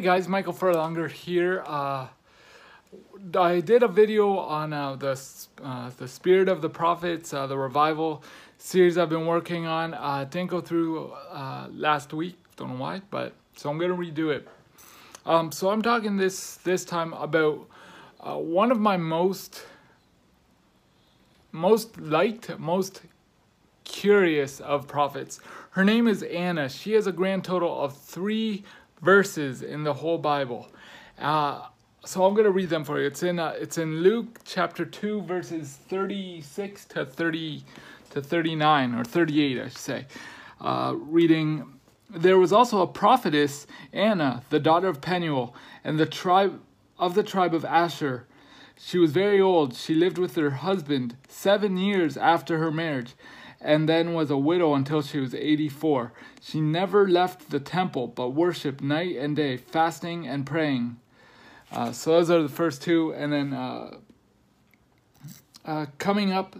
guys, Michael Furlonger here. Uh, I did a video on uh, the uh, the Spirit of the Prophets, uh, the revival series I've been working on. Uh, didn't go through uh, last week, don't know why, but so I'm gonna redo it. Um, so I'm talking this this time about uh, one of my most most liked, most curious of prophets. Her name is Anna. She has a grand total of three verses in the whole Bible. Uh, so I'm going to read them for you. It's in uh, it's in Luke chapter 2 verses 36 to 30 to 39 or 38 I should say. Uh, reading there was also a prophetess Anna, the daughter of Penuel, and the tribe of the tribe of Asher. She was very old. She lived with her husband 7 years after her marriage and then was a widow until she was 84. She never left the temple, but worshiped night and day, fasting and praying. Uh, so those are the first two, and then uh, uh, coming up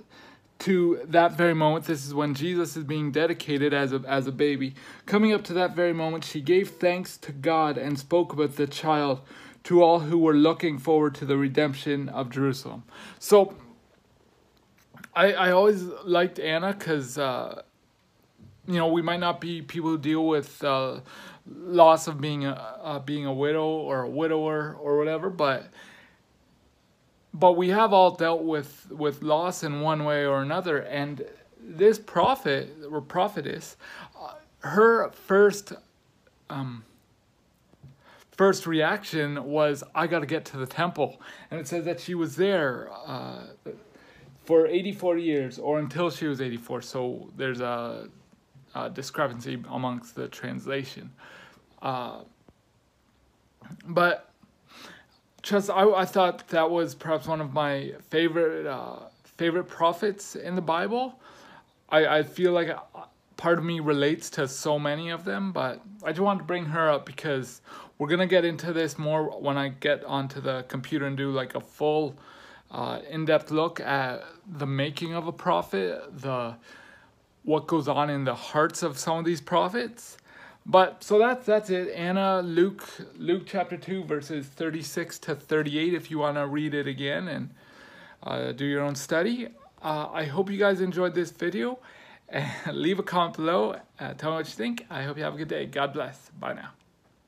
to that very moment, this is when Jesus is being dedicated as a, as a baby. Coming up to that very moment, she gave thanks to God and spoke about the child to all who were looking forward to the redemption of Jerusalem. So I, I always liked Anna because, uh, you know, we might not be people who deal with uh, loss of being a, uh, being a widow or a widower or whatever, but but we have all dealt with with loss in one way or another. And this prophet or prophetess, uh, her first um, first reaction was, "I got to get to the temple," and it says that she was there. Uh, for 84 years or until she was 84. So there's a, a discrepancy amongst the translation. Uh, but just I, I thought that was perhaps one of my favorite uh, favorite prophets in the Bible. I, I feel like part of me relates to so many of them, but I just wanted to bring her up because we're gonna get into this more when I get onto the computer and do like a full uh, in-depth look at the making of a prophet, the what goes on in the hearts of some of these prophets. But so that's that's it. Anna, Luke, Luke chapter two, verses thirty-six to thirty-eight. If you want to read it again and uh, do your own study. Uh, I hope you guys enjoyed this video. leave a comment below. Uh, tell me what you think. I hope you have a good day. God bless. Bye now.